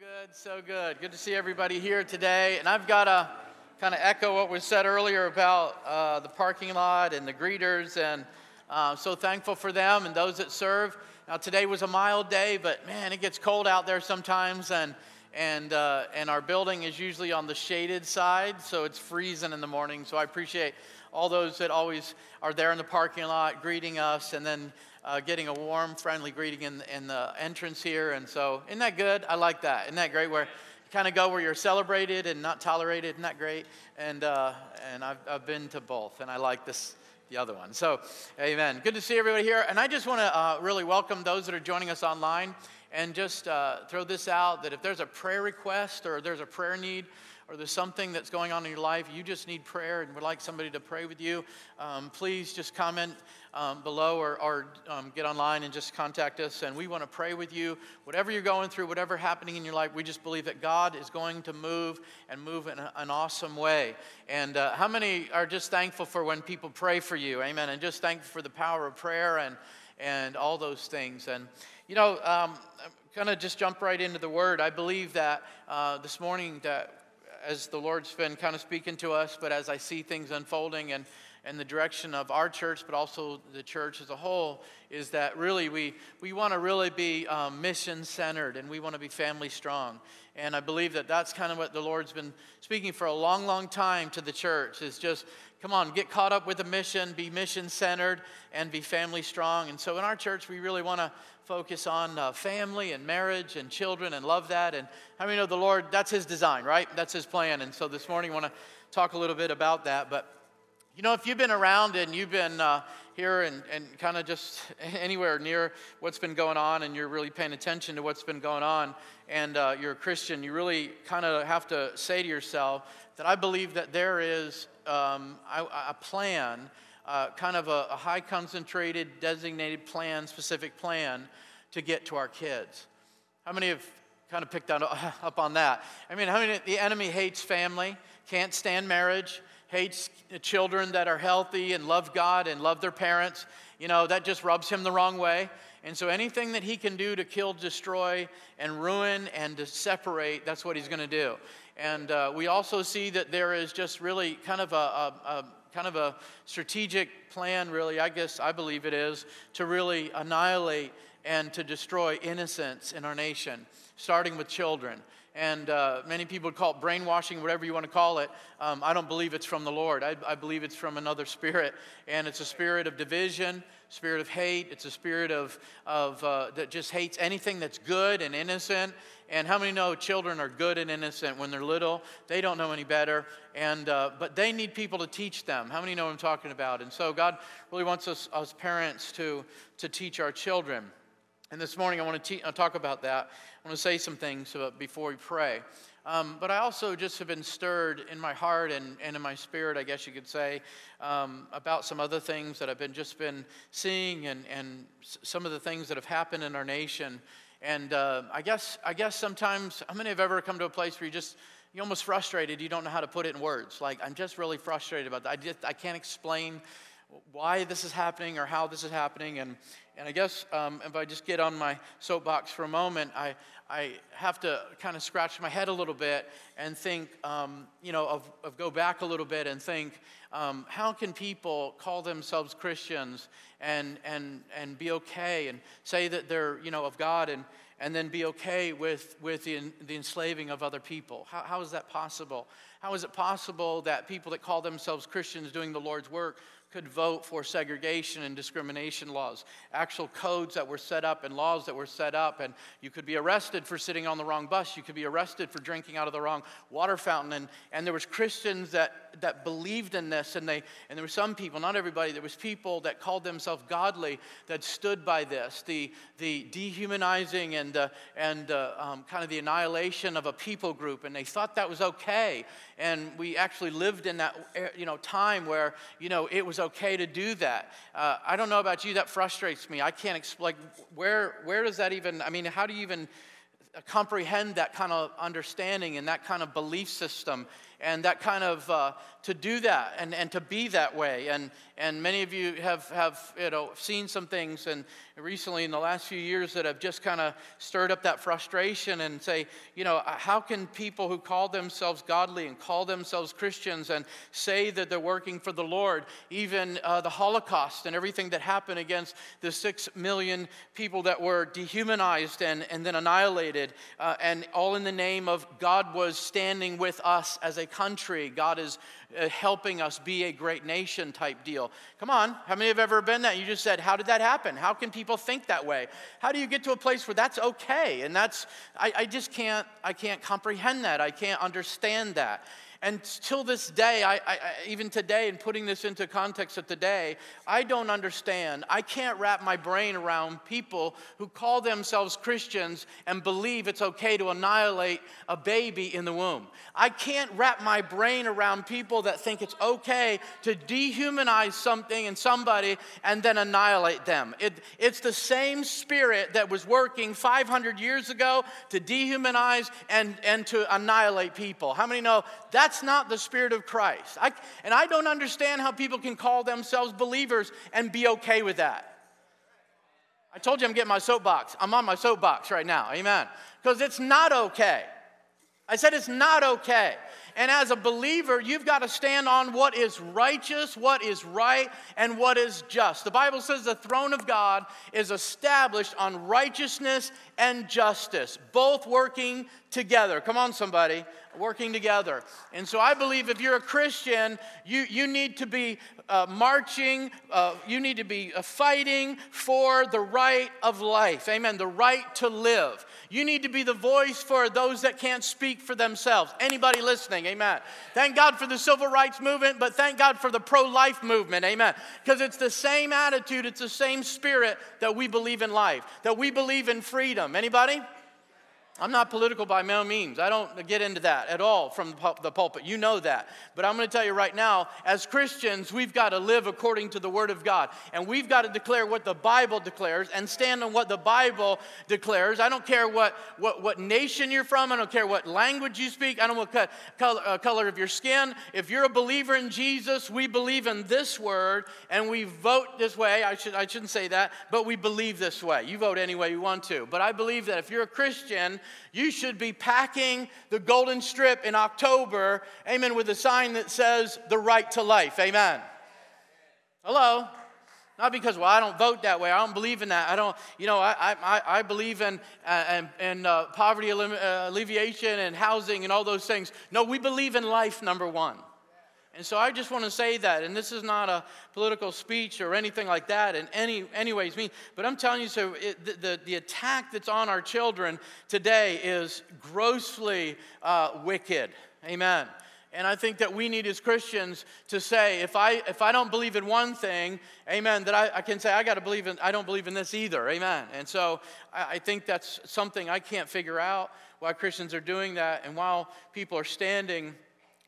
good, so good. Good to see everybody here today. And I've got to kind of echo what was said earlier about uh, the parking lot and the greeters, and uh, so thankful for them and those that serve. Now, today was a mild day, but man, it gets cold out there sometimes, and and uh, and our building is usually on the shaded side, so it's freezing in the morning. So I appreciate all those that always are there in the parking lot greeting us, and then uh, getting a warm, friendly greeting in, in the entrance here. And so, isn't that good? I like that. Isn't that great? Where you kind of go where you're celebrated and not tolerated. Isn't that great? And, uh, and I've, I've been to both, and I like this the other one. So, amen. Good to see everybody here. And I just want to uh, really welcome those that are joining us online and just uh, throw this out that if there's a prayer request or there's a prayer need, or there's something that's going on in your life, you just need prayer and would like somebody to pray with you, um, please just comment um, below or, or um, get online and just contact us. And we want to pray with you. Whatever you're going through, whatever happening in your life, we just believe that God is going to move and move in a, an awesome way. And uh, how many are just thankful for when people pray for you? Amen. And just thankful for the power of prayer and, and all those things. And, you know, um, kind of just jump right into the word. I believe that uh, this morning that as the Lord's been kind of speaking to us, but as I see things unfolding and and the direction of our church, but also the church as a whole, is that really we, we want to really be um, mission centered and we want to be family strong. And I believe that that's kind of what the Lord's been speaking for a long, long time to the church is just come on, get caught up with the mission, be mission centered, and be family strong. And so in our church, we really want to focus on uh, family and marriage and children and love that. And how many know the Lord, that's His design, right? That's His plan. And so this morning, I want to talk a little bit about that. But you know, if you've been around and you've been uh, here and, and kind of just anywhere near what's been going on and you're really paying attention to what's been going on and uh, you're a Christian, you really kind of have to say to yourself that I believe that there is um, a, a, plan, uh, kind of a, a high concentrated, designated plan, specific plan to get to our kids. How many have kind of picked up on that? I mean, how many, the enemy hates family, can't stand marriage, hates children that are healthy and love God and love their parents, you know, that just rubs him the wrong way. And so anything that he can do to kill, destroy, and ruin and to separate, that's what he's going to do. And uh, we also see that there is just really kind of a, a, a kind of a strategic plan, really, I guess I believe it is, to really annihilate and to destroy innocence in our nation, starting with children and uh, many people would call it brainwashing, whatever you want to call it. Um, I don't believe it's from the Lord. I, I, believe it's from another spirit, and it's a spirit of division, spirit of hate. It's a spirit of, of uh, that just hates anything that's good and innocent. And how many know children are good and innocent when they're little? They don't know any better, and uh, but they need people to teach them. How many know what I'm talking about? And so God really wants us, as parents, to to teach our children. And this morning, I want to te- I'll talk about that. I want to say some things before we pray. Um, but I also just have been stirred in my heart and, and in my spirit, I guess you could say, um, about some other things that I've been just been seeing and, and some of the things that have happened in our nation. And uh, I guess I guess sometimes, how many have ever come to a place where you just you're almost frustrated, you don't know how to put it in words? Like I'm just really frustrated about that. I just I can't explain why this is happening or how this is happening. And and I guess um, if I just get on my soapbox for a moment, I, I have to kind of scratch my head a little bit and think, um, you know, of, of, go back a little bit and think, um, how can people call themselves Christians and, and, and be okay and say that they're, you know, of God and, and then be okay with, with the, the enslaving of other people? How, how is that possible? How is it possible that people that call themselves Christians doing the Lord's work could vote for segregation and discrimination laws, actual codes that were set up and laws that were set up. And you could be arrested for sitting on the wrong bus. You could be arrested for drinking out of the wrong water fountain. And, and there was Christians that, that believed in this. And, they, and there were some people, not everybody, there was people that called themselves godly that stood by this. The, the dehumanizing and, uh, and uh, um, kind of the annihilation of a people group. And they thought that was okay. And we actually lived in that you know, time where you know, it was okay to do that. Uh, I don't know about you, that frustrates me. I can't explain where, where does that even, I mean, how do you even comprehend that kind of understanding and that kind of belief system and that kind of uh, to do that and, and to be that way. And, and many of you have, have you know, seen some things and recently in the last few years that have just kind of stirred up that frustration and say you know how can people who call themselves godly and call themselves christians and say that they're working for the lord even uh, the holocaust and everything that happened against the six million people that were dehumanized and, and then annihilated uh, and all in the name of god was standing with us as a country god is uh, helping us be a great nation type deal. Come on, how many have ever been that? You just said, How did that happen? How can people think that way? How do you get to a place where that's okay? And that's, I, I just can't, I can't comprehend that. I can't understand that. And till this day, I, I, even today, in putting this into context of today, I don't understand. I can't wrap my brain around people who call themselves Christians and believe it's okay to annihilate a baby in the womb. I can't wrap my brain around people that think it's okay to dehumanize something and somebody and then annihilate them. It, it's the same spirit that was working 500 years ago to dehumanize and, and to annihilate people. How many know that's that's not the Spirit of Christ. I, and I don't understand how people can call themselves believers and be okay with that. I told you I'm getting my soapbox. I'm on my soapbox right now. Amen. Because it's not okay. I said it's not okay. And as a believer, you've got to stand on what is righteous, what is right, and what is just. The Bible says the throne of God is established on righteousness and justice, both working together. Come on, somebody, working together. And so I believe if you're a Christian, you, you need to be uh, marching, uh, you need to be uh, fighting for the right of life. Amen. The right to live. You need to be the voice for those that can't speak for themselves. Anybody listening? Amen. Thank God for the civil rights movement, but thank God for the pro life movement. Amen. Because it's the same attitude, it's the same spirit that we believe in life, that we believe in freedom. Anybody? I'm not political by no means. I don't get into that at all from the pulpit. You know that. But I'm going to tell you right now, as Christians, we've got to live according to the Word of God. And we've got to declare what the Bible declares and stand on what the Bible declares. I don't care what, what, what nation you're from. I don't care what language you speak. I don't know what color, uh, color of your skin. If you're a believer in Jesus, we believe in this Word and we vote this way. I, should, I shouldn't say that, but we believe this way. You vote any way you want to. But I believe that if you're a Christian, you should be packing the golden strip in October, amen, with a sign that says the right to life, amen. Hello? Not because, well, I don't vote that way. I don't believe in that. I don't, you know, I, I, I believe in, uh, in, in uh, poverty uh, alleviation and housing and all those things. No, we believe in life, number one. And so I just want to say that, and this is not a political speech or anything like that in any, any ways mean, but I'm telling you, so it, the, the, the, attack that's on our children today is grossly uh, wicked. Amen. And I think that we need as Christians to say, if I, if I don't believe in one thing, amen, that I, I can say, I got to believe in, I don't believe in this either, amen. And so I, I think that's something I can't figure out why Christians are doing that. And while people are standing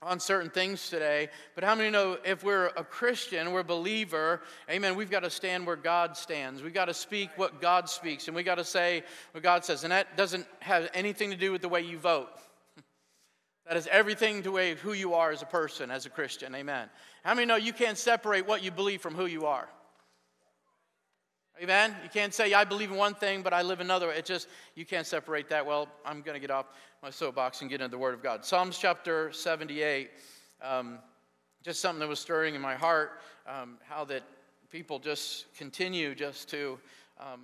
on certain things today, but how many know if we're a Christian, we're a believer, amen, we've got to stand where God stands. We've got to speak what God speaks, and we got to say what God says. And that doesn't have anything to do with the way you vote. That has everything to who you are as a person, as a Christian, amen. How many know you can't separate what you believe from who you are? Amen? You can't say, I believe in one thing, but I live another. It just, you can't separate that. Well, I'm going to get off my soapbox and get into the Word of God. Psalms chapter 78, um, just something that was stirring in my heart, um, how that people just continue just to um,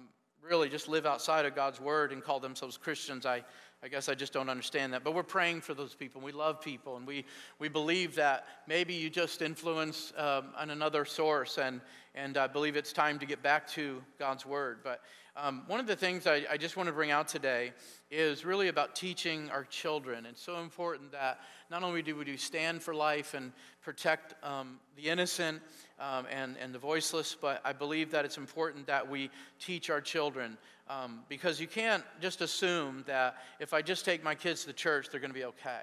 really just live outside of God's Word and call themselves Christians. I, I guess I just don't understand that. But we're praying for those people. We love people, and we, we believe that maybe you just influence um, on another source, and, and I believe it's time to get back to God's Word. But um, one of the things I, I just want to bring out today is really about teaching our children. It's so important that not only do we do stand for life and protect um, the innocent um, and, and the voiceless, but I believe that it's important that we teach our children um, because you can't just assume that if I just take my kids to church, they're going to be okay.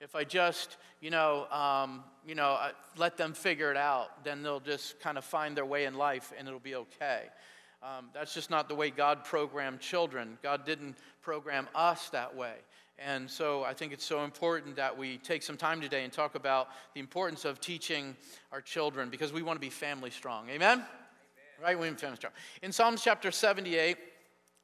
If I just, you know, um, you know, let them figure it out, then they'll just kind of find their way in life and it'll be okay. Um, that's just not the way God programmed children. God didn't program us that way. And so I think it's so important that we take some time today and talk about the importance of teaching our children because we want to be family strong. Amen? Amen. Right? We want to be family strong. In Psalms chapter 78,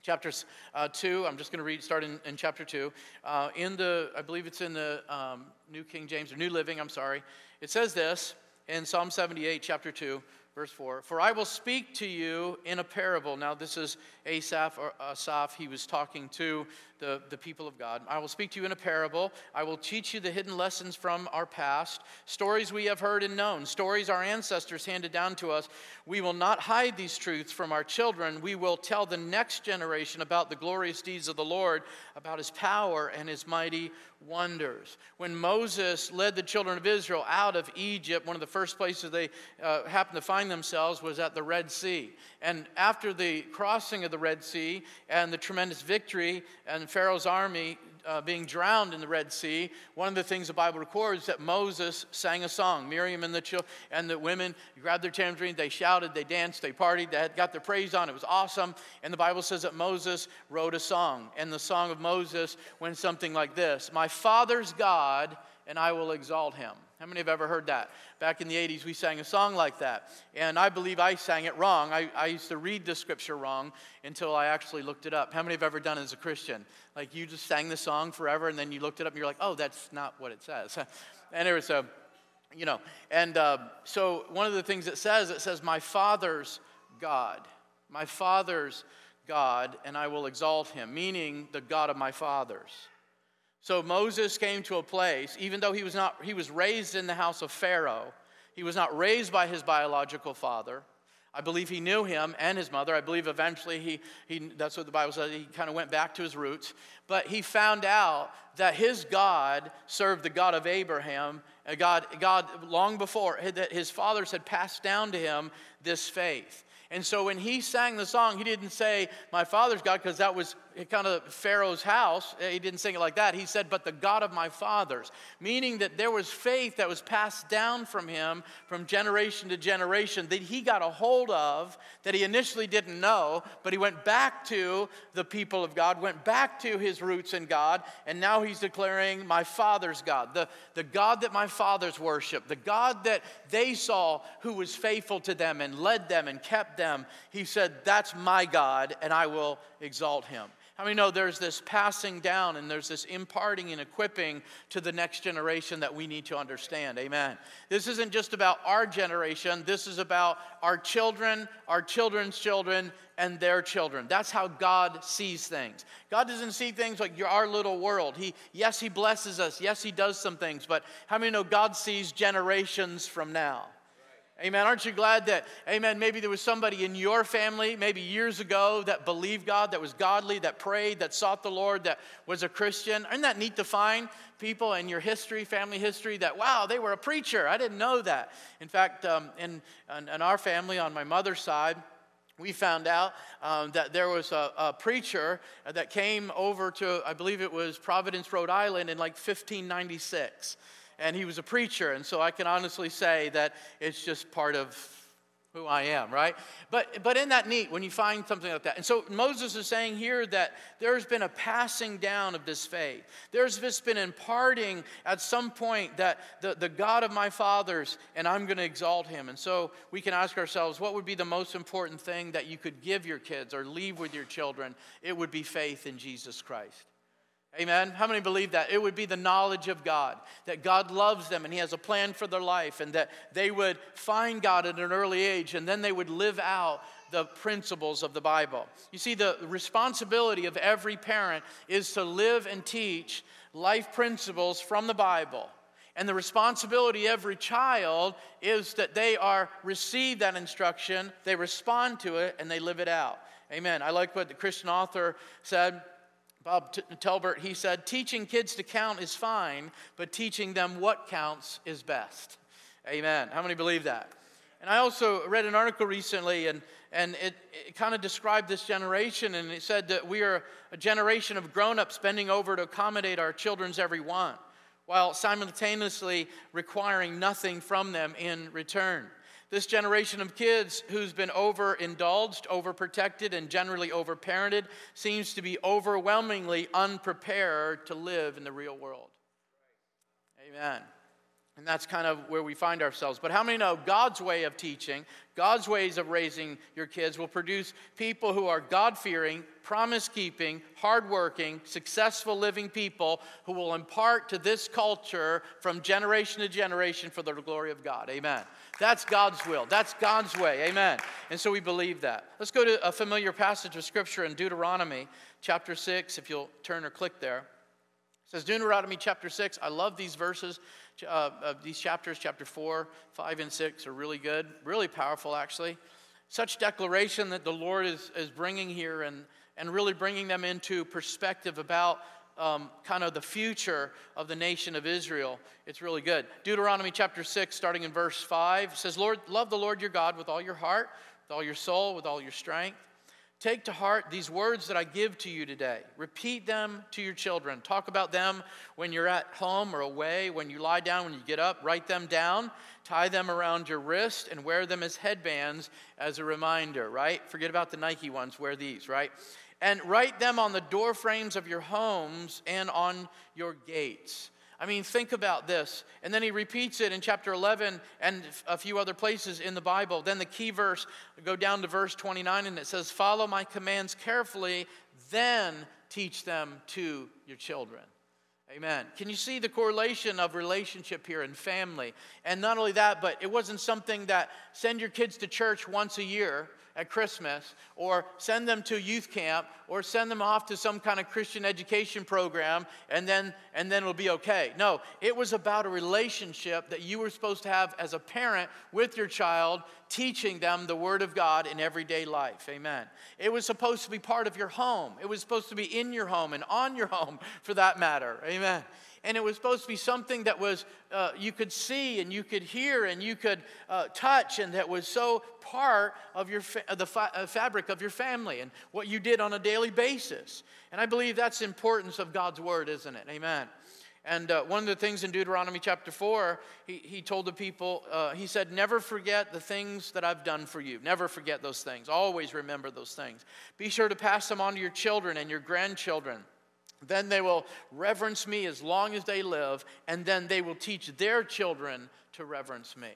chapter uh, 2, I'm just going to read, start in, in chapter 2. Uh, in the, I believe it's in the um, New King James, or New Living, I'm sorry. It says this in Psalm 78, chapter 2. Verse 4 For I will speak to you in a parable. Now, this is Asaph, or Asaph. He was talking to the, the people of God. I will speak to you in a parable. I will teach you the hidden lessons from our past, stories we have heard and known, stories our ancestors handed down to us. We will not hide these truths from our children. We will tell the next generation about the glorious deeds of the Lord, about his power and his mighty wonders. When Moses led the children of Israel out of Egypt, one of the first places they uh, happened to find themselves was at the Red Sea. And after the crossing of the Red Sea and the tremendous victory and Pharaoh's army uh, being drowned in the Red Sea, one of the things the Bible records that Moses sang a song. Miriam and the children and the women grabbed their tambourine, they shouted, they danced, they partied, they had got their praise on. It was awesome. And the Bible says that Moses wrote a song. And the song of Moses went something like this My father's God, and I will exalt him. How many have ever heard that? Back in the 80s, we sang a song like that. And I believe I sang it wrong. I, I used to read the scripture wrong until I actually looked it up. How many have ever done it as a Christian? Like you just sang the song forever and then you looked it up and you're like, oh, that's not what it says. and it was you know, and uh, so one of the things it says, it says, my father's God. My father's God, and I will exalt him, meaning the God of my fathers. So Moses came to a place, even though he was not, he was raised in the house of Pharaoh, he was not raised by his biological father. I believe he knew him and his mother. I believe eventually he, he that's what the Bible says, he kind of went back to his roots. But he found out that his God served the God of Abraham, a God, God long before, that his fathers had passed down to him this faith. And so when he sang the song, he didn't say, My father's God, because that was kind of Pharaoh's house. Eh, he didn't sing it like that. He said, But the God of my fathers, meaning that there was faith that was passed down from him from generation to generation that he got a hold of that he initially didn't know, but he went back to the people of God, went back to his roots in God, and now he's declaring, My father's God, the, the God that my fathers worship, the God that they saw who was faithful to them and led them and kept them. He said, That's my God, and I will exalt him. How many know there's this passing down and there's this imparting and equipping to the next generation that we need to understand? Amen. This isn't just about our generation, this is about our children, our children's children, and their children. That's how God sees things. God doesn't see things like our little world. He, yes, He blesses us. Yes, He does some things. But how many know God sees generations from now? Amen. Aren't you glad that, amen, maybe there was somebody in your family, maybe years ago, that believed God, that was godly, that prayed, that sought the Lord, that was a Christian? Isn't that neat to find people in your history, family history, that, wow, they were a preacher? I didn't know that. In fact, um, in, in, our family, on my mother's side, we found out um, that there was a, a, preacher that came over to, I believe it was Providence, Rhode Island in like 1596 and he was a preacher. And so I can honestly say that it's just part of who I am, right? But, but isn't that neat when you find something like that? And so Moses is saying here that there's been a passing down of this faith. There's just been imparting at some point that the, the God of my fathers, and I'm going to exalt him. And so we can ask ourselves, what would be the most important thing that you could give your kids or leave with your children? It would be faith in Jesus Christ. Amen. How many believe that? It would be the knowledge of God, that God loves them and He has a plan for their life, and that they would find God at an early age and then they would live out the principles of the Bible. You see, the responsibility of every parent is to live and teach life principles from the Bible. And the responsibility of every child is that they are receive that instruction, they respond to it, and they live it out. Amen. I like what the Christian author said. Bob Talbert, he said, teaching kids to count is fine, but teaching them what counts is best. Amen. How many believe that? And I also read an article recently, and, and it, it kind of described this generation, and it said that we are a generation of grown ups bending over to accommodate our children's every want, while simultaneously requiring nothing from them in return. This generation of kids who's been overindulged, overprotected, and generally overparented seems to be overwhelmingly unprepared to live in the real world. Amen. And that's kind of where we find ourselves. But how many know God's way of teaching, God's ways of raising your kids will produce people who are God fearing, promise keeping, hardworking, successful living people who will impart to this culture from generation to generation for the glory of God. Amen. That's God's will. That's God's way. Amen. And so we believe that. Let's go to a familiar passage of Scripture in Deuteronomy chapter 6, if you'll turn or click there. It says Deuteronomy chapter 6. I love these verses uh, of these chapters, chapter 4, 5, and 6, are really good, really powerful, actually. Such declaration that the Lord is, is bringing here and, and really bringing them into perspective about um, kind of the future of the nation of Israel. It's really good. Deuteronomy chapter 6, starting in verse 5, says, Lord, love the Lord your God with all your heart, with all your soul, with all your strength. Take to heart these words that I give to you today. Repeat them to your children. Talk about them when you're at home or away, when you lie down, when you get up. Write them down, tie them around your wrist, and wear them as headbands as a reminder, right? Forget about the Nike ones, wear these, right? And write them on the door frames of your homes and on your gates. I mean, think about this. And then he repeats it in chapter 11 and a few other places in the Bible. Then the key verse, go down to verse 29, and it says, Follow my commands carefully, then teach them to your children. Amen. Can you see the correlation of relationship here and family? And not only that, but it wasn't something that send your kids to church once a year at Christmas, or send them to youth camp, or send them off to some kind of Christian education program, and then, and then it'll be okay. No, it was about a relationship that you were supposed to have as a parent with your child, teaching them the Word of God in everyday life. Amen. It was supposed to be part of your home, it was supposed to be in your home and on your home for that matter. Amen and it was supposed to be something that was uh, you could see and you could hear and you could uh, touch and that was so part of your fa- the fa- uh, fabric of your family and what you did on a daily basis and i believe that's the importance of god's word isn't it amen and uh, one of the things in Deuteronomy chapter 4, he, he told the people, uh, he said, Never forget the things that I've done for you. Never forget those things. Always remember those things. Be sure to pass them on to your children and your grandchildren. Then they will reverence me as long as they live, and then they will teach their children to reverence me.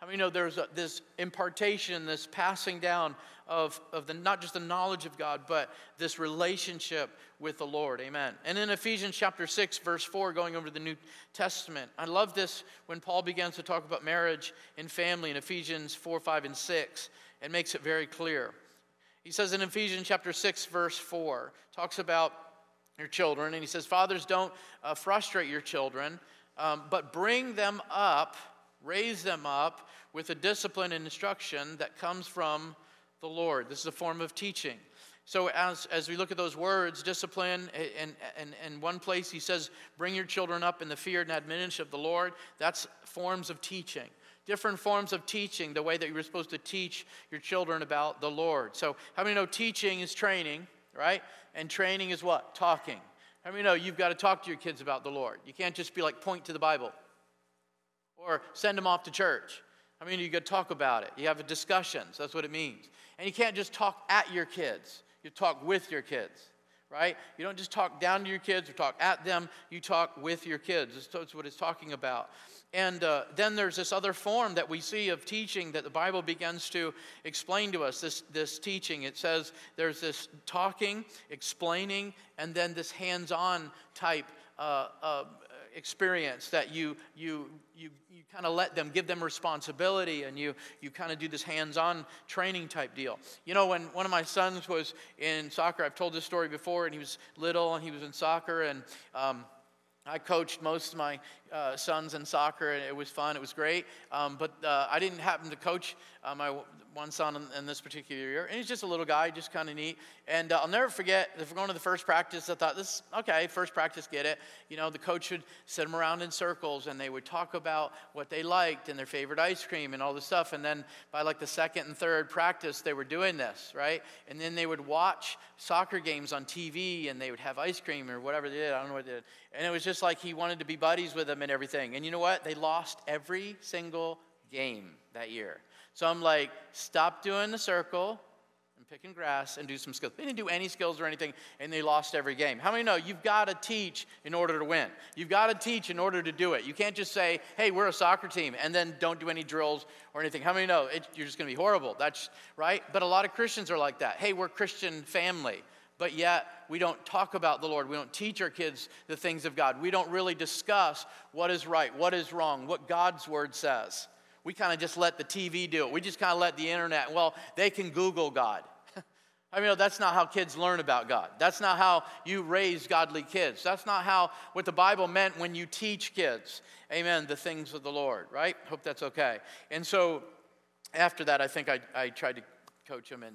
I mean, you know there's a, this impartation, this passing down of, of the, not just the knowledge of God, but this relationship with the Lord. Amen. And in Ephesians chapter 6, verse 4, going over to the New Testament, I love this when Paul begins to talk about marriage and family in Ephesians 4, 5, and 6. It makes it very clear. He says in Ephesians chapter 6, verse 4, talks about your children. And he says, Fathers, don't uh, frustrate your children, um, but bring them up, raise them up with a discipline and instruction that comes from the Lord. This is a form of teaching. So, as, as we look at those words, discipline, and in one place he says, bring your children up in the fear and admonition of the Lord. That's forms of teaching. Different forms of teaching, the way that you're supposed to teach your children about the Lord. So, how many know teaching is training, right? And training is what? Talking. How many know you've got to talk to your kids about the Lord? You can't just be like, point to the Bible or send them off to church. I mean, you got to talk about it. You have discussions. That's what it means. And you can't just talk at your kids, you talk with your kids, right? You don't just talk down to your kids or talk at them, you talk with your kids. That's what it's talking about. And uh, then there's this other form that we see of teaching that the Bible begins to explain to us this, this teaching. It says there's this talking, explaining, and then this hands on type uh, uh, experience that you, you, you, you kind of let them, give them responsibility, and you, you kind of do this hands on training type deal. You know, when one of my sons was in soccer, I've told this story before, and he was little and he was in soccer, and um, I coached most of my uh, sons in soccer, and it was fun. It was great. Um, but uh, I didn't happen to coach uh, my one son in, in, this particular year. And he's just a little guy, just kind of neat. And uh, I'll never forget, if we're going to the first practice, I thought, this, okay, first practice, get it. You know, the coach would sit them around in circles, and they would talk about what they liked and their favorite ice cream and all this stuff. And then by like the second and third practice, they were doing this, right? And then they would watch soccer games on TV, and they would have ice cream or whatever they did. I don't know what they did. And it was just like he wanted to be buddies with them and everything. And you know what? They lost every single game that year. So I'm like, stop doing the circle and picking grass and do some skills. They didn't do any skills or anything, and they lost every game. How many know you've got to teach in order to win? You've got to teach in order to do it. You can't just say, hey, we're a soccer team, and then don't do any drills or anything. How many know it, you're just going to be horrible? That's right. But a lot of Christians are like that. Hey, we're Christian family but yet we don't talk about the Lord. We don't teach our kids the things of God. We don't really discuss what is right, what is wrong, what God's word says. We kind of just let the TV do it. We just kind of let the internet, well, they can Google God. I mean, that's not how kids learn about God. That's not how you raise godly kids. That's not how what the Bible meant when you teach kids, amen, the things of the Lord, right? Hope that's okay. And so after that, I think I, I tried to coach them and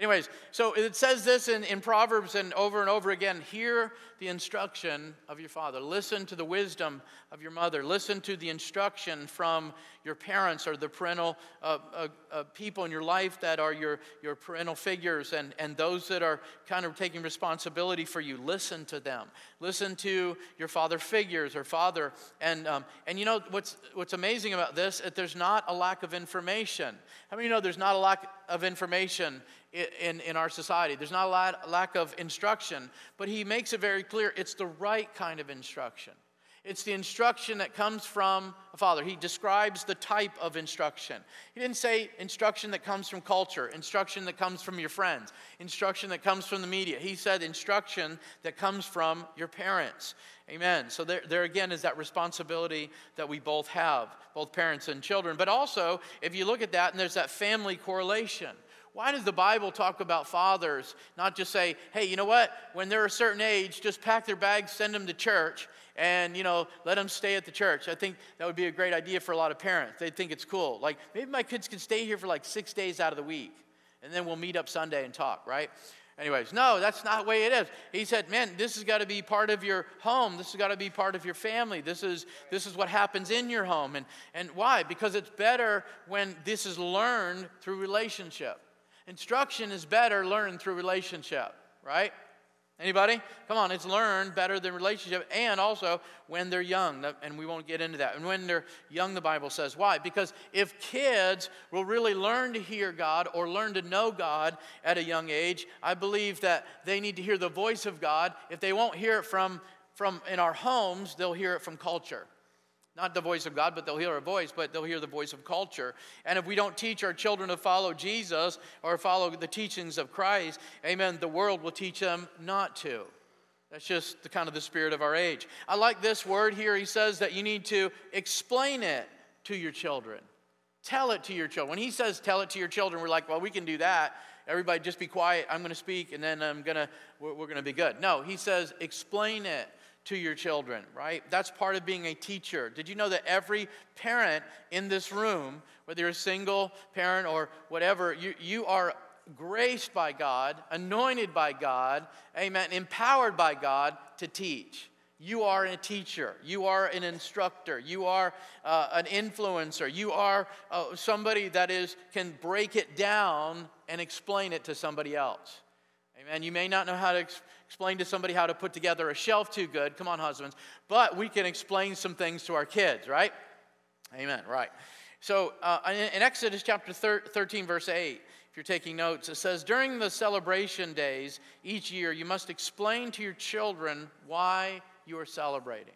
Anyways, so it says this in, in Proverbs and over and over again hear the instruction of your father. Listen to the wisdom of your mother. Listen to the instruction from your parents or the parental uh, uh, uh, people in your life that are your, your parental figures and, and those that are kind of taking responsibility for you. Listen to them. Listen to your father figures or father. And, um, and you know what's, what's amazing about this? Is there's not a lack of information. How many you know there's not a lack of information in, in our society. There's not a lot, lack of instruction, but he makes it very clear it's the right kind of instruction. It's the instruction that comes from a father. He describes the type of instruction. He didn't say instruction that comes from culture, instruction that comes from your friends, instruction that comes from the media. He said instruction that comes from your parents. Amen. So there, there again is that responsibility that we both have, both parents and children. But also, if you look at that, and there's that family correlation. Why does the Bible talk about fathers not just say, hey, you know what? When they're a certain age, just pack their bags, send them to church, and, you know, let them stay at the church. I think that would be a great idea for a lot of parents. They'd think it's cool. Like, maybe my kids can stay here for like six days out of the week, and then we'll meet up Sunday and talk, right? Anyways, no, that's not the way it is. He said, man, this has got to be part of your home. This has got to be part of your family. This is, this is what happens in your home. And, and why? Because it's better when this is learned through relationship. Instruction is better learned through relationship, right? Anybody? Come on, it's learned better than relationship, and also when they're young, and we won't get into that. And when they're young, the Bible says. Why? Because if kids will really learn to hear God or learn to know God at a young age, I believe that they need to hear the voice of God. If they won't hear it from, from in our homes, they'll hear it from culture. Not the voice of God, but they'll hear a voice, but they'll hear the voice of culture. And if we don't teach our children to follow Jesus or follow the teachings of Christ, amen, the world will teach them not to. That's just the kind of the spirit of our age. I like this word here. He says that you need to explain it to your children. Tell it to your children. When he says tell it to your children, we're like, well, we can do that. Everybody just be quiet. I'm going to speak and then I'm going to, we're, we're going to be good. No, he says explain it to your children, right? That's part of being a teacher. Did you know that every parent in this room, whether you're a single parent or whatever, you, you are graced by God, anointed by God, amen, empowered by God to teach. You are a teacher. You are an instructor. You are uh, an influencer. You are uh, somebody that is can break it down and explain it to somebody else. Amen. You may not know how to ex- explain to somebody how to put together a shelf too good. Come on, husbands. But we can explain some things to our kids, right? Amen. Right. So uh, in Exodus chapter 13, verse 8, if you're taking notes, it says, During the celebration days each year, you must explain to your children why you are celebrating.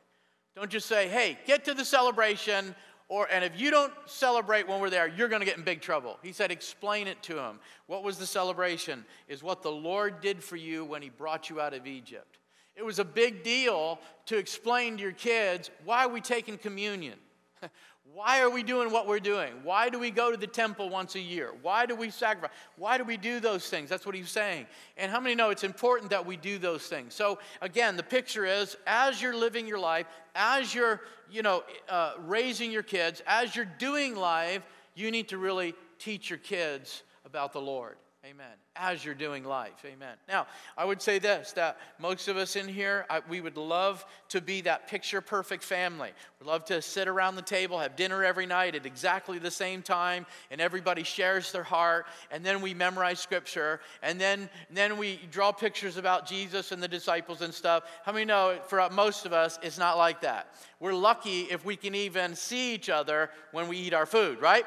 Don't just say, hey, get to the celebration. Or, and if you don't celebrate when we're there, you're going to get in big trouble. He said, explain it to him. What was the celebration? Is what the Lord did for you when he brought you out of Egypt. It was a big deal to explain to your kids why are we taking communion? Why are we doing what we're doing? Why do we go to the temple once a year? Why do we sacrifice? Why do we do those things? That's what he's saying. And how many know it's important that we do those things? So again, the picture is as you're living your life, as you're, you know, uh, raising your kids, as you're doing life, you need to really teach your kids about the Lord. Amen. As you're doing life. Amen. Now, I would say this that most of us in here, I, we would love to be that picture perfect family. We'd love to sit around the table, have dinner every night at exactly the same time, and everybody shares their heart, and then we memorize scripture, and then, then we draw pictures about Jesus and the disciples and stuff. How many know for most of us, it's not like that? We're lucky if we can even see each other when we eat our food, right?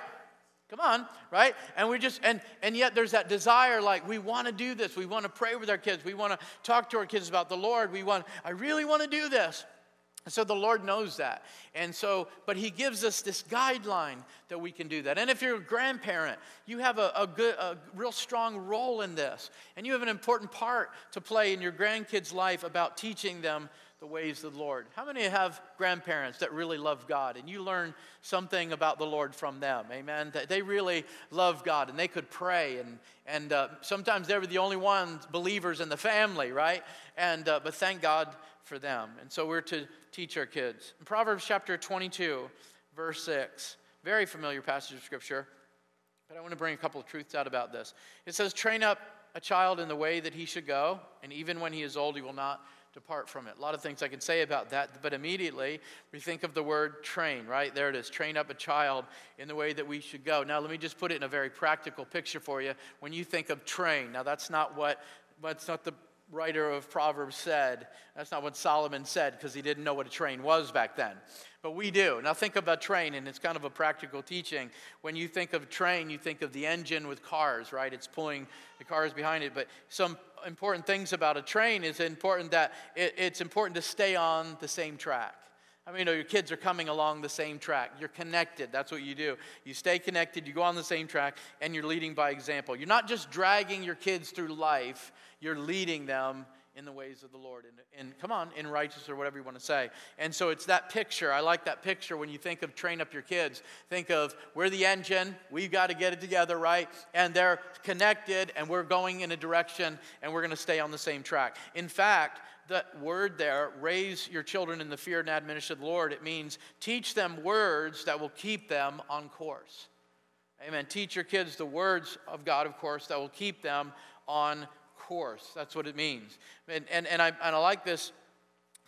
Come on, right? And we just and and yet there's that desire like we want to do this. We want to pray with our kids. We want to talk to our kids about the Lord. We want I really want to do this. And so the Lord knows that. And so, but He gives us this guideline that we can do that. And if you're a grandparent, you have a, a good, a real strong role in this. And you have an important part to play in your grandkids' life about teaching them the ways of the Lord. How many have grandparents that really love God and you learn something about the Lord from them? Amen. That they really love God and they could pray and and uh, sometimes they were the only ones believers in the family, right? And uh, but thank God for them. And so we're to teach our kids. In Proverbs chapter 22, verse 6, very familiar passage of scripture, but I want to bring a couple of truths out about this. It says, "Train up a child in the way that he should go, and even when he is old, he will not depart from it. A lot of things I can say about that, but immediately we think of the word train, right? There it is train up a child in the way that we should go. Now, let me just put it in a very practical picture for you. When you think of train, now that's not what, that's not the writer of Proverbs said. That's not what Solomon said because he didn't know what a train was back then. But we do. Now think of a train, and it's kind of a practical teaching. When you think of train, you think of the engine with cars, right? It's pulling the cars behind it. But some important things about a train is important that it, it's important to stay on the same track. I mean, you know, your kids are coming along the same track. You're connected. That's what you do. You stay connected, you go on the same track, and you're leading by example. You're not just dragging your kids through life, you're leading them in the ways of the Lord. And, and come on, in righteousness or whatever you want to say. And so it's that picture. I like that picture when you think of train up your kids. Think of we're the engine, we've got to get it together, right? And they're connected, and we're going in a direction, and we're going to stay on the same track. In fact, that word there, raise your children in the fear and admonition of the Lord, it means teach them words that will keep them on course. Amen. Teach your kids the words of God, of course, that will keep them on course. That's what it means. And, and, and, I, and I like this,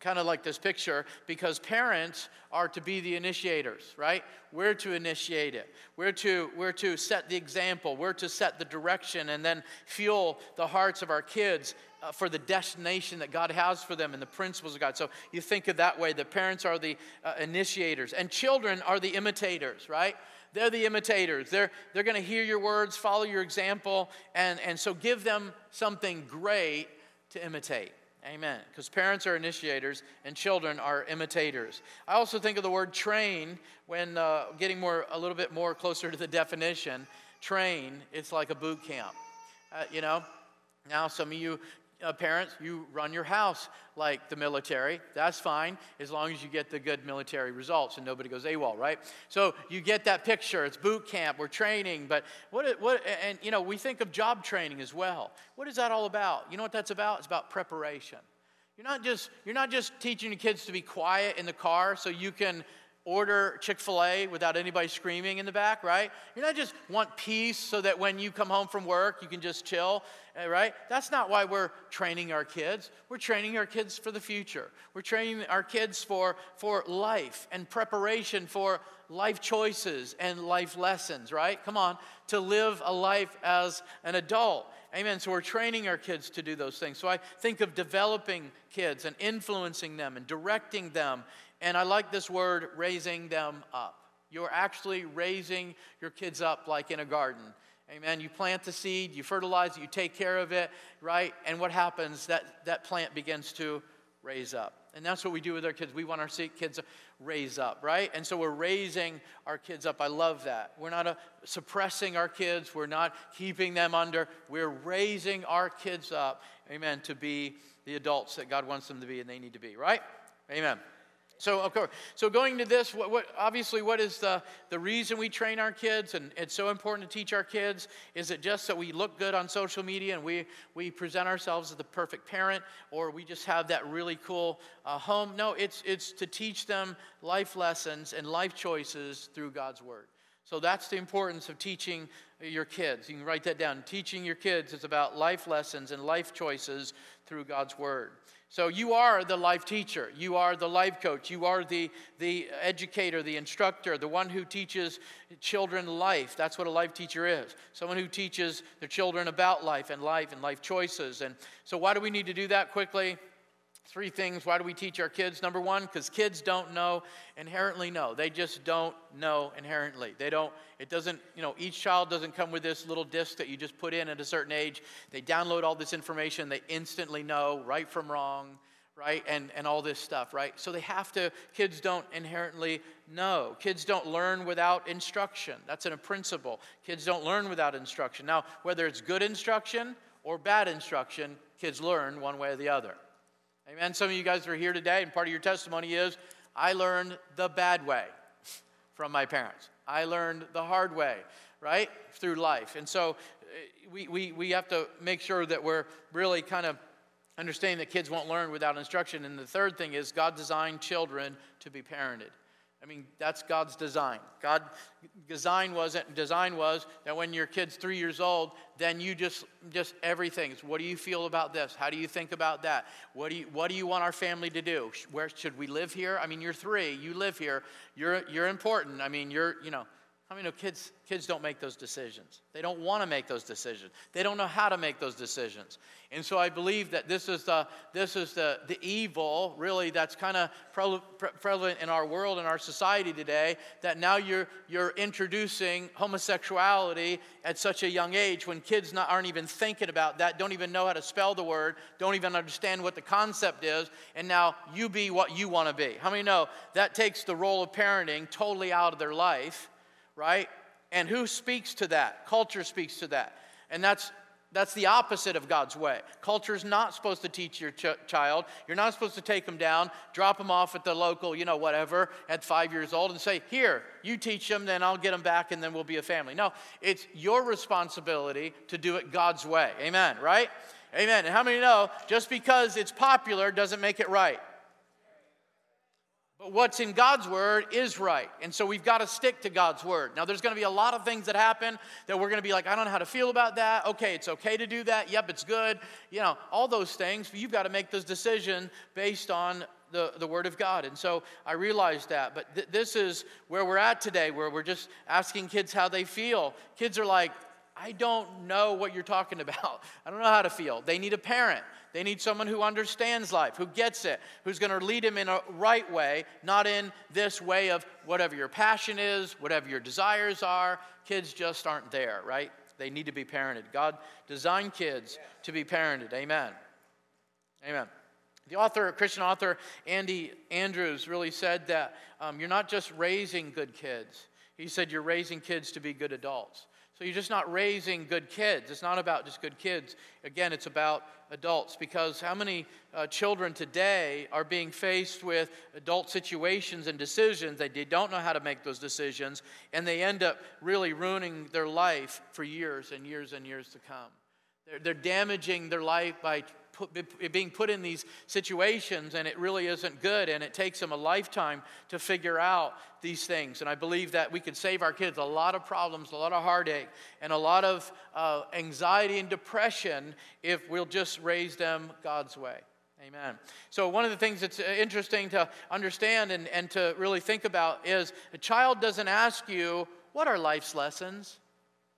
kind of like this picture, because parents are to be the initiators, right? We're to initiate it. We're to, we're to set the example. We're to set the direction and then fuel the hearts of our kids uh, for the destination that God has for them and the principles of God. So you think of that way. The parents are the uh, initiators, and children are the imitators, right? They're the imitators. They're, they're going to hear your words, follow your example, and, and so give them something great to imitate. Amen. Because parents are initiators and children are imitators. I also think of the word train when uh, getting more a little bit more closer to the definition. Train, it's like a boot camp. Uh, you know, now some of you uh, parents, you run your house like the military. That's fine as long as you get the good military results and nobody goes AWOL, right? So you get that picture. It's boot camp. We're training, but what? What? And you know, we think of job training as well. What is that all about? You know what that's about? It's about preparation. You're not just you're not just teaching the kids to be quiet in the car so you can order Chick fil A without anybody screaming in the back, right? You're not just want peace so that when you come home from work, you can just chill, eh, right? That's not why we're training our kids. We're training our kids for the future. We're training our kids for, for life and preparation for life choices and life lessons, right? Come on, to live a life as an adult. Amen. So we're training our kids to do those things. So I think of developing kids and influencing them and directing them and I like this word, raising them up. You're actually raising your kids up like in a garden. Amen. You plant the seed, you fertilize it, you take care of it, right? And what happens? That, that plant begins to raise up. And that's what we do with our kids. We want our kids to raise up, right? And so we're raising our kids up. I love that. We're not uh, suppressing our kids, we're not keeping them under. We're raising our kids up, amen, to be the adults that God wants them to be and they need to be, right? Amen. So, of course, so going to this, what, what, obviously, what is the, the reason we train our kids? And it's so important to teach our kids. Is it just that we look good on social media and we, we present ourselves as the perfect parent, or we just have that really cool uh, home? No, it's, it's to teach them life lessons and life choices through God's Word. So that's the importance of teaching your kids. You can write that down. Teaching your kids is about life lessons and life choices through God's Word. So you are the life teacher, you are the life coach, you are the, the educator, the instructor, the one who teaches children life. That's what a life teacher is. Someone who teaches their children about life and life and life choices. And so why do we need to do that quickly? Three things. Why do we teach our kids? Number one, because kids don't know inherently know. They just don't know inherently. They don't, it doesn't, you know, each child doesn't come with this little disc that you just put in at a certain age. They download all this information, they instantly know right from wrong, right? And, and all this stuff, right? So they have to, kids don't inherently know. Kids don't learn without instruction. That's a principle. Kids don't learn without instruction. Now, whether it's good instruction or bad instruction, kids learn one way or the other. Amen. Some of you guys are here today, and part of your testimony is I learned the bad way from my parents. I learned the hard way, right, through life. And so eh, we, we, we have to make sure that we're really kind of understanding that kids won't learn without instruction. And the third thing is God designed children to be parented. I mean, that's God's design. God design wasn't design was that when your kid's three years old, then you just just everything. What do you feel about this? How do you think about that? What do you what do you want our family to do? Where should we live here? I mean, you're three. You live here. You're you're important. I mean, you're you know. How I many know kids, kids don't make those decisions? They don't want to make those decisions. They don't know how to make those decisions. And so I believe that this is the, this is the, the evil, really, that's kind of prevalent in our world and our society today, that now you're, you're introducing homosexuality at such a young age when kids not, aren't even thinking about that, don't even know how to spell the word, don't even understand what the concept is, and now you be what you want to be. How many know that takes the role of parenting totally out of their life? Right? And who speaks to that? Culture speaks to that. And that's that's the opposite of God's way. Culture is not supposed to teach your ch- child. You're not supposed to take them down, drop them off at the local, you know, whatever, at five years old, and say, Here, you teach them, then I'll get them back, and then we'll be a family. No, it's your responsibility to do it God's way. Amen, right? Amen. And how many know just because it's popular doesn't make it right? But what's in God's word is right. And so we've got to stick to God's word. Now, there's going to be a lot of things that happen that we're going to be like, I don't know how to feel about that. Okay, it's okay to do that. Yep, it's good. You know, all those things. But you've got to make those decisions based on the, the word of God. And so I realized that. But th- this is where we're at today, where we're just asking kids how they feel. Kids are like, I don't know what you're talking about. I don't know how to feel. They need a parent. They need someone who understands life, who gets it, who's going to lead them in a right way, not in this way of whatever your passion is, whatever your desires are. Kids just aren't there, right? They need to be parented. God designed kids to be parented. Amen. Amen. The author, Christian author Andy Andrews, really said that um, you're not just raising good kids. He said you're raising kids to be good adults. So you're just not raising good kids. It's not about just good kids. Again, it's about adults because how many uh, children today are being faced with adult situations and decisions they don't know how to make those decisions and they end up really ruining their life for years and years and years to come. They're, they're damaging their life by put, being put in these situations and it really isn't good and it takes them a lifetime to figure out these things and i believe that we could save our kids a lot of problems a lot of heartache and a lot of uh, anxiety and depression if we'll just raise them god's way Amen. So, one of the things that's interesting to understand and, and to really think about is a child doesn't ask you, What are life's lessons?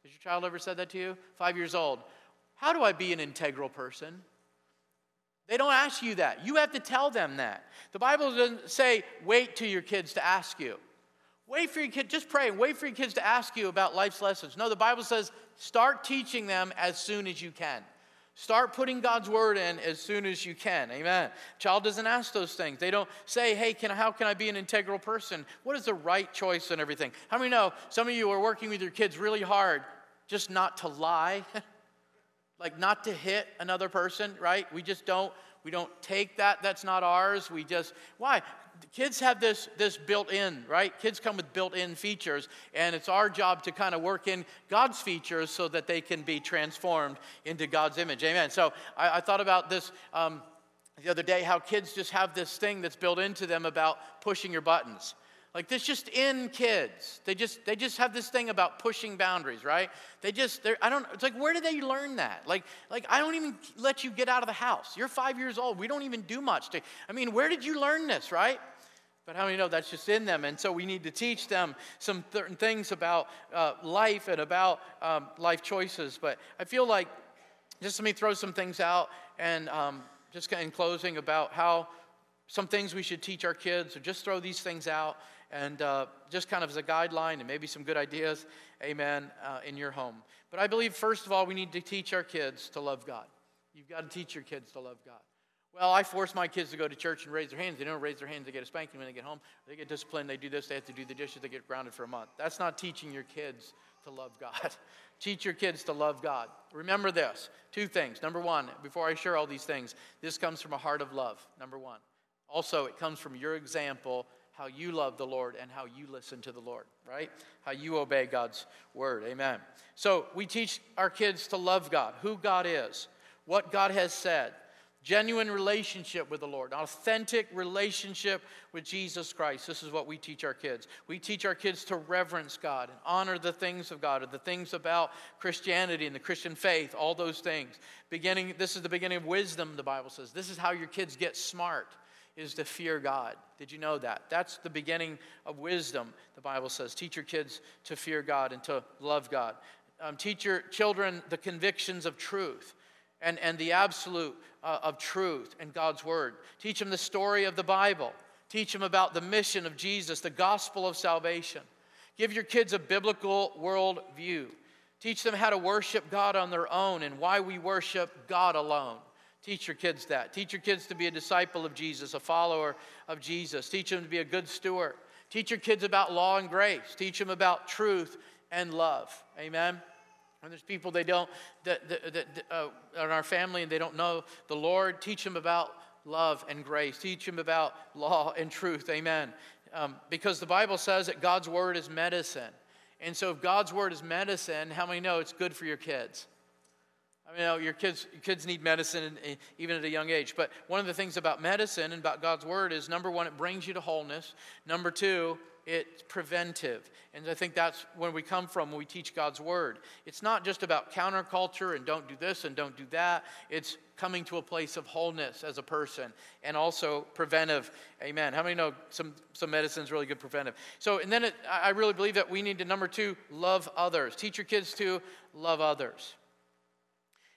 Has your child ever said that to you? Five years old. How do I be an integral person? They don't ask you that. You have to tell them that. The Bible doesn't say, wait till your kids to ask you. Wait for your kid, just pray and wait for your kids to ask you about life's lessons. No, the Bible says, start teaching them as soon as you can. Start putting God's word in as soon as you can. Amen. Child doesn't ask those things. They don't say, hey, can, how can I be an integral person? What is the right choice and everything? How many know some of you are working with your kids really hard just not to lie? like not to hit another person, right? We just don't we don't take that that's not ours. We just why? Kids have this this built in, right? Kids come with built in features, and it's our job to kind of work in God's features so that they can be transformed into God's image. Amen. So I, I thought about this. Um, the other day, how kids just have this thing that's built into them about pushing your buttons. Like this just in kids. They just they just have this thing about pushing boundaries, right? They just I don't it's like where did they learn that? Like like I don't even let you get out of the house. You're 5 years old. We don't even do much to I mean, where did you learn this, right? But how many know that's just in them? And so we need to teach them some certain things about uh, life and about um, life choices. But I feel like, just let me throw some things out. And um, just in closing about how some things we should teach our kids, or just throw these things out and uh, just kind of as a guideline and maybe some good ideas, amen, uh, in your home. But I believe, first of all, we need to teach our kids to love God. You've got to teach your kids to love God. Well, I force my kids to go to church and raise their hands. They don't raise their hands, they get a spanking when they get home. They get disciplined, they do this, they have to do the dishes, they get grounded for a month. That's not teaching your kids to love God. Teach your kids to love God. Remember this two things. Number one, before I share all these things, this comes from a heart of love. Number one. Also, it comes from your example, how you love the Lord and how you listen to the Lord, right? How you obey God's word. Amen. So we teach our kids to love God, who God is, what God has said, genuine relationship with the Lord, authentic relationship with Jesus Christ. This is what we teach our kids. We teach our kids to reverence God and honor the things of God, or the things about Christianity and the Christian faith, all those things. Beginning, this is the beginning of wisdom, the Bible says. This is how your kids get smart is to fear God. Did you know that? That's the beginning of wisdom, the Bible says. Teach your kids to fear God and to love God. Um, teach your children the convictions of truth and, and the absolute uh, of truth and God's word. Teach them the story of the Bible. Teach them about the mission of Jesus, the gospel of salvation. Give your kids a biblical worldview. Teach them how to worship God on their own and why we worship God alone. Teach your kids that. Teach your kids to be a disciple of Jesus, a follower of Jesus. Teach them to be a good steward. Teach your kids about law and grace. Teach them about truth and love. Amen. When there's people they don't that, that, that uh, in our family and they don't know the Lord, teach them about love and grace. Teach them about law and truth. Amen. Um, because the Bible says that God's word is medicine. And so, if God's word is medicine, how many know it's good for your kids? I mean, you know, your kids, your kids need medicine even at a young age. But one of the things about medicine and about God's word is number one, it brings you to wholeness. Number two, it's preventive. And I think that's where we come from when we teach God's word. It's not just about counterculture and don't do this and don't do that. It's coming to a place of wholeness as a person and also preventive. Amen. How many know some, some medicine is really good preventive? So, and then it, I really believe that we need to, number two, love others. Teach your kids to love others.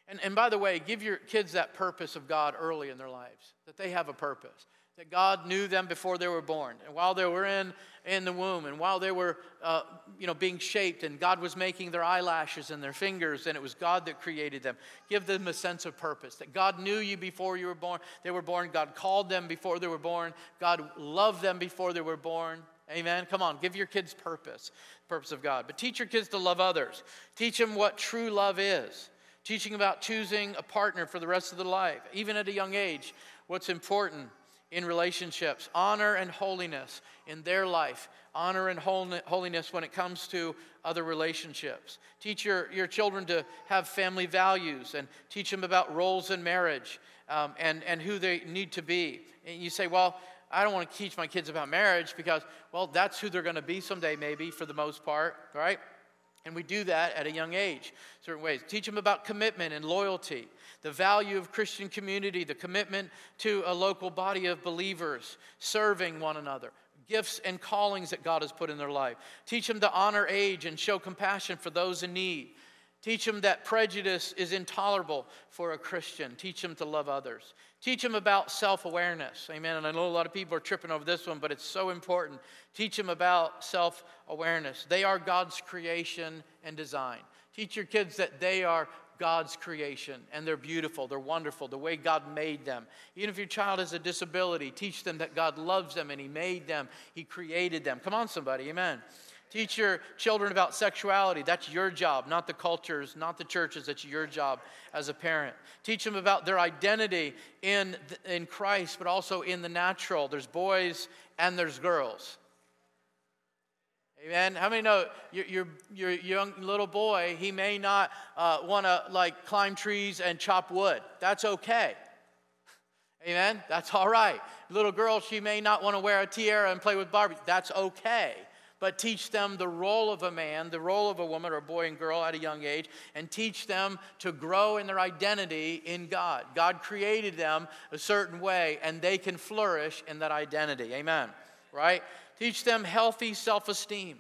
And, and by the way, give your kids that purpose of God early in their lives, that they have a purpose, that God knew them before they were born. And while they were in, in the womb, and while they were uh, you know, being shaped, and God was making their eyelashes and their fingers, and it was God that created them, give them a sense of purpose, that God knew you before you were born. They were born. God called them before they were born. God loved them before they were born. Amen. Come on, give your kids purpose, purpose of God. But teach your kids to love others. Teach them what true love is teaching about choosing a partner for the rest of their life, even at a young age, what's important in relationships, honor and holiness in their life, honor and holiness when it comes to other relationships. Teach your, your children to have family values and teach them about roles in marriage um, and, and who they need to be. And you say, well, I don't want to teach my kids about marriage because, well, that's who they're going to be someday, maybe, for the most part, right? And we do that at a young age, certain ways. Teach them about commitment and loyalty, the value of Christian community, the commitment to a local body of believers, serving one another, gifts and callings that God has put in their life. Teach them to honor age and show compassion for those in need. Teach them that prejudice is intolerable for a Christian. Teach them to love others. Teach them about self awareness. Amen. And I know a lot of people are tripping over this one, but it's so important. Teach them about self awareness. They are God's creation and design. Teach your kids that they are God's creation and they're beautiful, they're wonderful, the way God made them. Even if your child has a disability, teach them that God loves them and He made them, He created them. Come on, somebody. Amen. Teach your children about sexuality. That's your job, not the cultures, not the churches. That's your job as a parent. Teach them about their identity in, in Christ, but also in the natural. There's boys and there's girls. Amen. How many know your, your, your young little boy, he may not uh, want to like climb trees and chop wood. That's okay. Amen. That's all right. Little girl, she may not want to wear a tiara and play with Barbie. That's okay but teach them the role of a man, the role of a woman or boy and girl at a young age, and teach them to grow in their identity in God. God created them a certain way, and they can flourish in that identity. Amen. Right? Teach them healthy self esteem,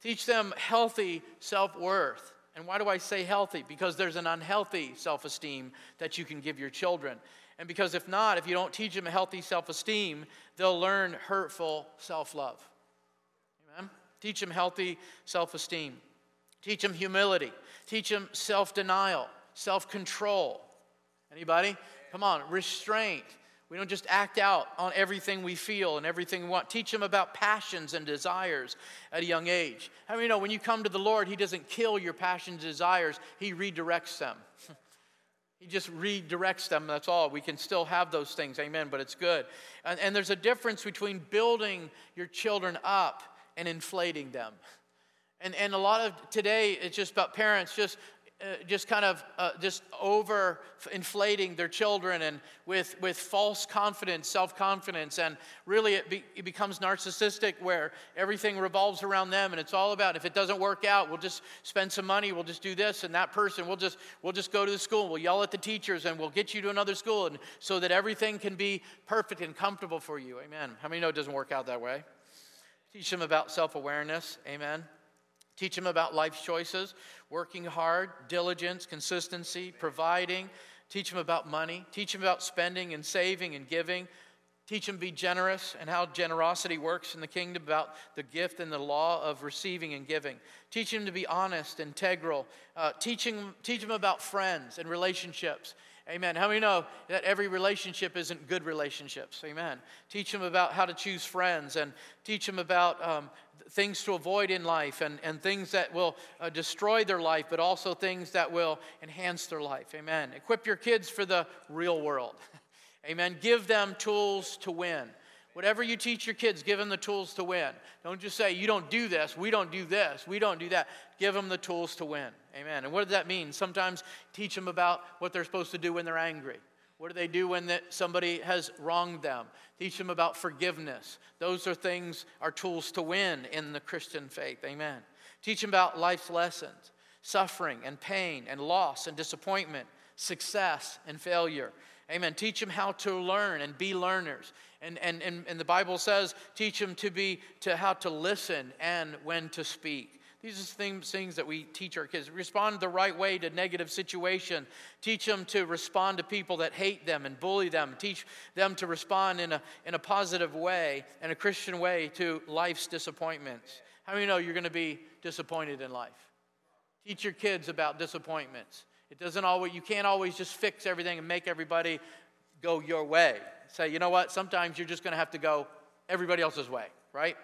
teach them healthy self worth. And why do I say healthy? Because there's an unhealthy self esteem that you can give your children. And because if not, if you don't teach them a healthy self esteem, they'll learn hurtful self love. Teach them healthy self esteem. Teach them humility. Teach them self denial, self control. Anybody? Come on, restraint. We don't just act out on everything we feel and everything we want. Teach them about passions and desires at a young age. How many you know when you come to the Lord, He doesn't kill your passions and desires, He redirects them. He just redirects them, that's all. We can still have those things, amen, but it's good. And, and there's a difference between building your children up and inflating them. And, and a lot of today, it's just about parents just uh, just kind of uh, just over inflating their children and with, with false confidence, self confidence, and really it, be, it becomes narcissistic where everything revolves around them and it's all about if it doesn't work out, we'll just spend some money, we'll just do this and that person, we'll just we'll just go to the school, we'll yell at the teachers, and we'll get you to another school, and so that everything can be perfect and comfortable for you. Amen. How many know it doesn't work out that way? Teach them about self awareness. Amen. Teach them about life choices, working hard, diligence, consistency, providing. Teach them about money. Teach them about spending and saving and giving. Teach them to be generous and how generosity works in the kingdom, about the gift and the law of receiving and giving. Teach them to be honest, integral. Uh, teaching, teach them about friends and relationships Amen. How many know that every relationship isn't good relationships? Amen. Teach them about how to choose friends and teach them about um, things to avoid in life and, and things that will uh, destroy their life, but also things that will enhance their life. Amen. Equip your kids for the real world. Amen. Give them tools to win. Whatever you teach your kids, give them the tools to win. Don't just say, you don't do this, we don't do this, we don't do that. Give them the tools to win. Amen. And what does that mean? Sometimes teach them about what they're supposed to do when they're angry. What do they do when somebody has wronged them? Teach them about forgiveness. Those are things, are tools to win in the Christian faith. Amen. Teach them about life's lessons, suffering and pain and loss and disappointment, success and failure. Amen. Teach them how to learn and be learners. And, and, and, and the Bible says, teach them to be to how to listen and when to speak. These are things, things that we teach our kids. Respond the right way to negative situation. Teach them to respond to people that hate them and bully them. Teach them to respond in a, in a positive way, in a Christian way, to life's disappointments. How many know you're going to be disappointed in life? Teach your kids about disappointments. It doesn't always, you can't always just fix everything and make everybody go your way. Say, you know what? Sometimes you're just going to have to go everybody else's way, right?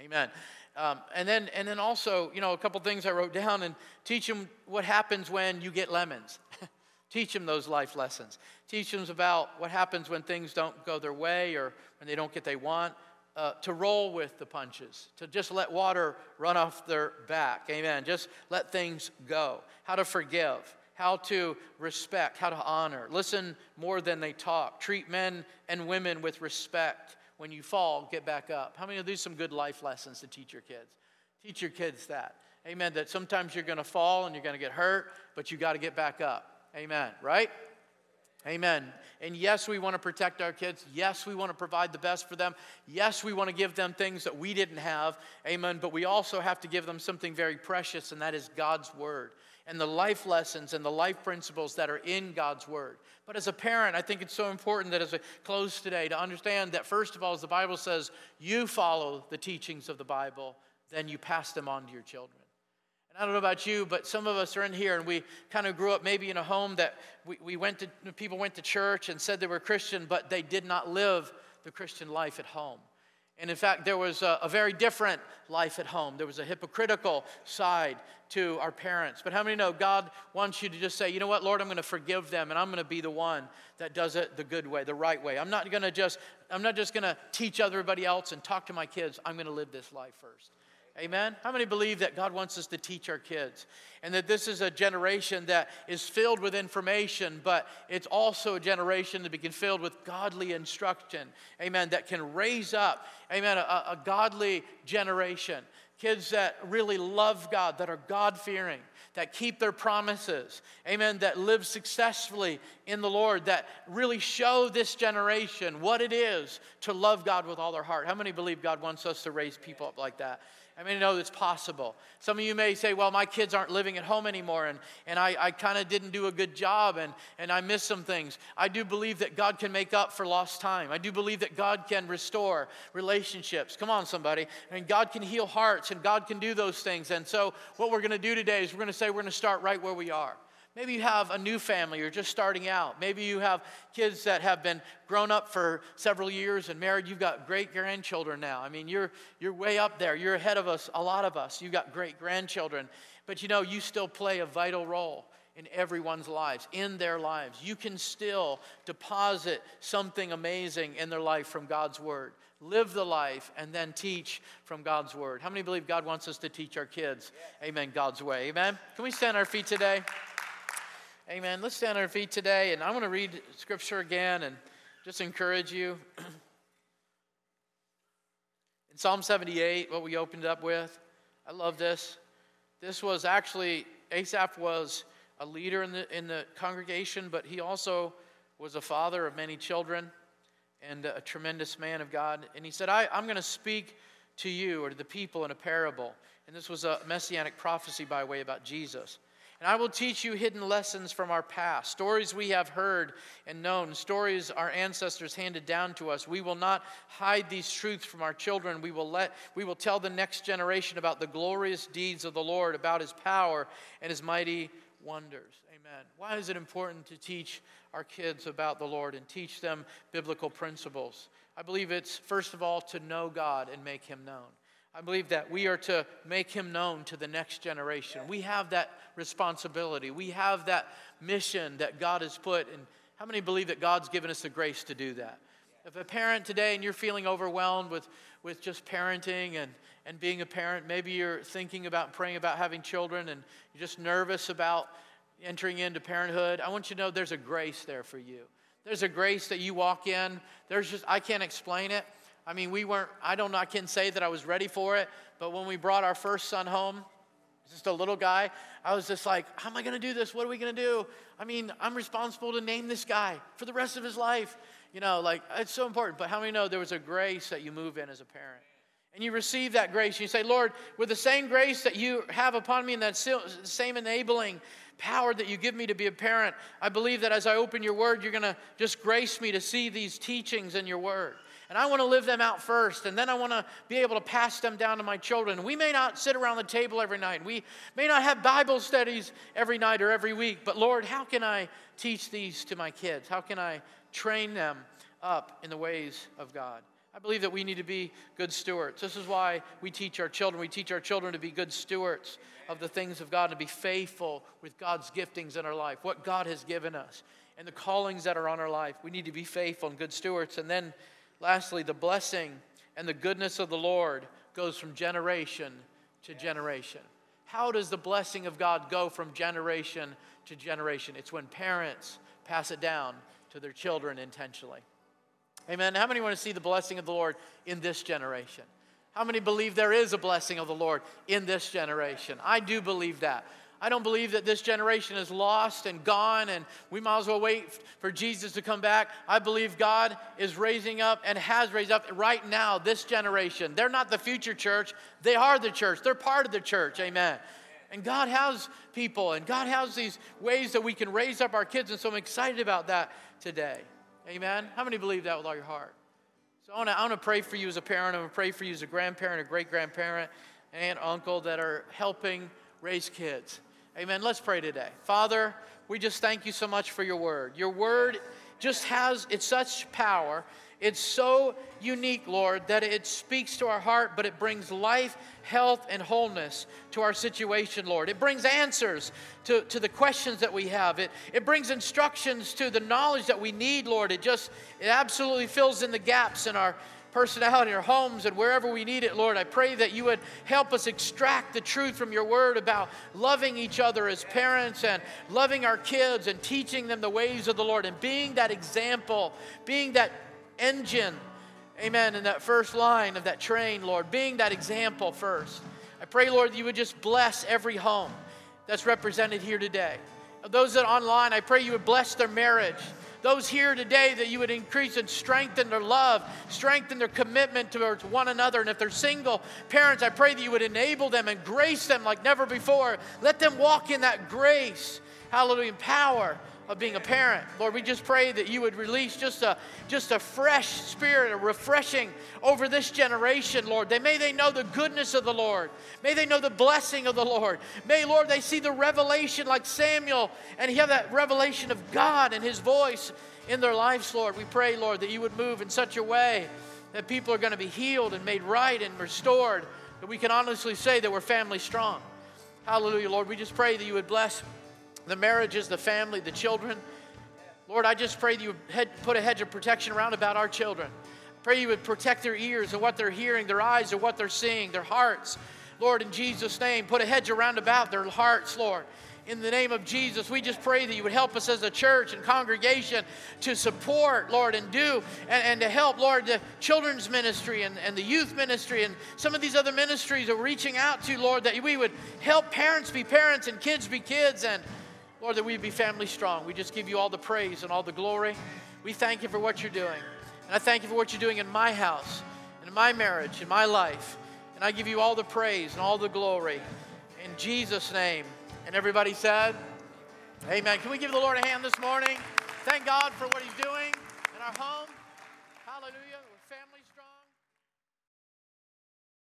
Amen. Um, and then, and then also, you know, a couple things I wrote down and teach them what happens when you get lemons. teach them those life lessons. Teach them about what happens when things don't go their way or when they don't get they want. Uh, to roll with the punches, to just let water run off their back. Amen. Just let things go. How to forgive how to respect, how to honor. Listen more than they talk. Treat men and women with respect. When you fall, get back up. How many of these some good life lessons to teach your kids? Teach your kids that. Amen. That sometimes you're going to fall and you're going to get hurt, but you got to get back up. Amen. Right? Amen. And yes, we want to protect our kids. Yes, we want to provide the best for them. Yes, we want to give them things that we didn't have. Amen. But we also have to give them something very precious, and that is God's Word and the life lessons and the life principles that are in God's Word. But as a parent, I think it's so important that as we close today, to understand that first of all, as the Bible says, you follow the teachings of the Bible, then you pass them on to your children. And I don't know about you, but some of us are in here and we kind of grew up maybe in a home that we, we went to, people went to church and said they were Christian, but they did not live the Christian life at home. And in fact, there was a, a, very different life at home. There was a hypocritical side to our parents. But how many know God wants you to just say, you know what, Lord, I'm going to forgive them and I'm going to be the one that does it the good way, the right way. I'm not going to just, I'm not just going to teach everybody else and talk to my kids. I'm going to live this life first. Amen? How many believe that God wants us to teach our kids? And that this is a generation that is filled with information, but it's also a generation that can be filled with godly instruction. Amen? That can raise up, amen, a, a godly generation kids that really love God, that are God fearing, that keep their promises, amen, that live successfully in the Lord, that really show this generation what it is to love God with all their heart. How many believe God wants us to raise people up like that? I mean, I know it's possible. Some of you may say, well, my kids aren't living at home anymore, and, and I, I kind of didn't do a good job, and, and I missed some things. I do believe that God can make up for lost time. I do believe that God can restore relationships. Come on, somebody. And God can heal hearts, and God can do those things. And so, what we're going to do today is we're going to say we're going to start right where we are. Maybe you have a new family, you're just starting out. Maybe you have kids that have been grown up for several years and married. You've got great grandchildren now. I mean, you're, you're way up there. You're ahead of us, a lot of us. You've got great grandchildren. But you know, you still play a vital role in everyone's lives, in their lives. You can still deposit something amazing in their life from God's Word. Live the life and then teach from God's Word. How many believe God wants us to teach our kids? Amen, God's way. Amen. Can we stand on our feet today? Amen. Let's stand on our feet today, and I want to read scripture again and just encourage you. In Psalm 78, what we opened up with, I love this. This was actually, Asaph was a leader in the, in the congregation, but he also was a father of many children and a tremendous man of God. And he said, I, I'm going to speak to you or to the people in a parable. And this was a messianic prophecy by way about Jesus. And I will teach you hidden lessons from our past, stories we have heard and known, stories our ancestors handed down to us. We will not hide these truths from our children. We will, let, we will tell the next generation about the glorious deeds of the Lord, about his power and his mighty wonders. Amen. Why is it important to teach our kids about the Lord and teach them biblical principles? I believe it's, first of all, to know God and make him known. I believe that we are to make him known to the next generation. We have that responsibility. We have that mission that God has put. And how many believe that God's given us the grace to do that? If a parent today and you're feeling overwhelmed with, with just parenting and, and being a parent, maybe you're thinking about praying about having children and you're just nervous about entering into parenthood, I want you to know there's a grace there for you. There's a grace that you walk in. There's just, I can't explain it. I mean, we weren't, I don't know, I can say that I was ready for it, but when we brought our first son home, just a little guy, I was just like, how am I going to do this? What are we going to do? I mean, I'm responsible to name this guy for the rest of his life. You know, like, it's so important. But how many know there was a grace that you move in as a parent? And you receive that grace. You say, Lord, with the same grace that you have upon me and that same enabling power that you give me to be a parent, I believe that as I open your word, you're going to just grace me to see these teachings in your word. And I want to live them out first, and then I want to be able to pass them down to my children. We may not sit around the table every night. We may not have Bible studies every night or every week, but Lord, how can I teach these to my kids? How can I train them up in the ways of God? I believe that we need to be good stewards. This is why we teach our children. We teach our children to be good stewards of the things of God, to be faithful with God's giftings in our life, what God has given us, and the callings that are on our life. We need to be faithful and good stewards. And then Lastly, the blessing and the goodness of the Lord goes from generation to generation. How does the blessing of God go from generation to generation? It's when parents pass it down to their children intentionally. Amen. How many want to see the blessing of the Lord in this generation? How many believe there is a blessing of the Lord in this generation? I do believe that. I don't believe that this generation is lost and gone and we might as well wait for Jesus to come back. I believe God is raising up and has raised up right now this generation. They're not the future church, they are the church. They're part of the church. Amen. And God has people and God has these ways that we can raise up our kids. And so I'm excited about that today. Amen. How many believe that with all your heart? So I want to pray for you as a parent. I want to pray for you as a grandparent, a great grandparent, aunt, uncle that are helping raise kids. Amen. Let's pray today. Father, we just thank you so much for your word. Your word just has, it's such power. It's so unique, Lord, that it speaks to our heart, but it brings life, health, and wholeness to our situation, Lord. It brings answers to, to the questions that we have. It, it brings instructions to the knowledge that we need, Lord. It just, it absolutely fills in the gaps in our personality, our homes, and wherever we need it, Lord. I pray that you would help us extract the truth from your word about loving each other as parents and loving our kids and teaching them the ways of the Lord and being that example, being that engine, amen, in that first line of that train, Lord, being that example first. I pray, Lord, that you would just bless every home that's represented here today. Those that are online, I pray you would bless their marriage. Those here today, that you would increase and strengthen their love, strengthen their commitment towards one another. And if they're single parents, I pray that you would enable them and grace them like never before. Let them walk in that grace, hallelujah, power of being a parent. Lord, we just pray that you would release just a just a fresh spirit, a refreshing over this generation, Lord. They may they know the goodness of the Lord. May they know the blessing of the Lord. May, Lord, they see the revelation like Samuel and he have that revelation of God and his voice in their lives, Lord. We pray, Lord, that you would move in such a way that people are going to be healed and made right and restored, that we can honestly say that we're family strong. Hallelujah, Lord. We just pray that you would bless the marriages, the family, the children. Lord, I just pray that you would put a hedge of protection around about our children. Pray you would protect their ears and what they're hearing, their eyes and what they're seeing, their hearts. Lord, in Jesus' name, put a hedge around about their hearts, Lord. In the name of Jesus, we just pray that you would help us as a church and congregation to support, Lord, and do, and, and to help, Lord, the children's ministry and, and the youth ministry and some of these other ministries that we're reaching out to, Lord, that we would help parents be parents and kids be kids and Lord, that we'd be family strong. We just give you all the praise and all the glory. We thank you for what you're doing. And I thank you for what you're doing in my house, in my marriage, in my life. And I give you all the praise and all the glory. In Jesus' name. And everybody said, Amen. Can we give the Lord a hand this morning? Thank God for what He's doing in our home.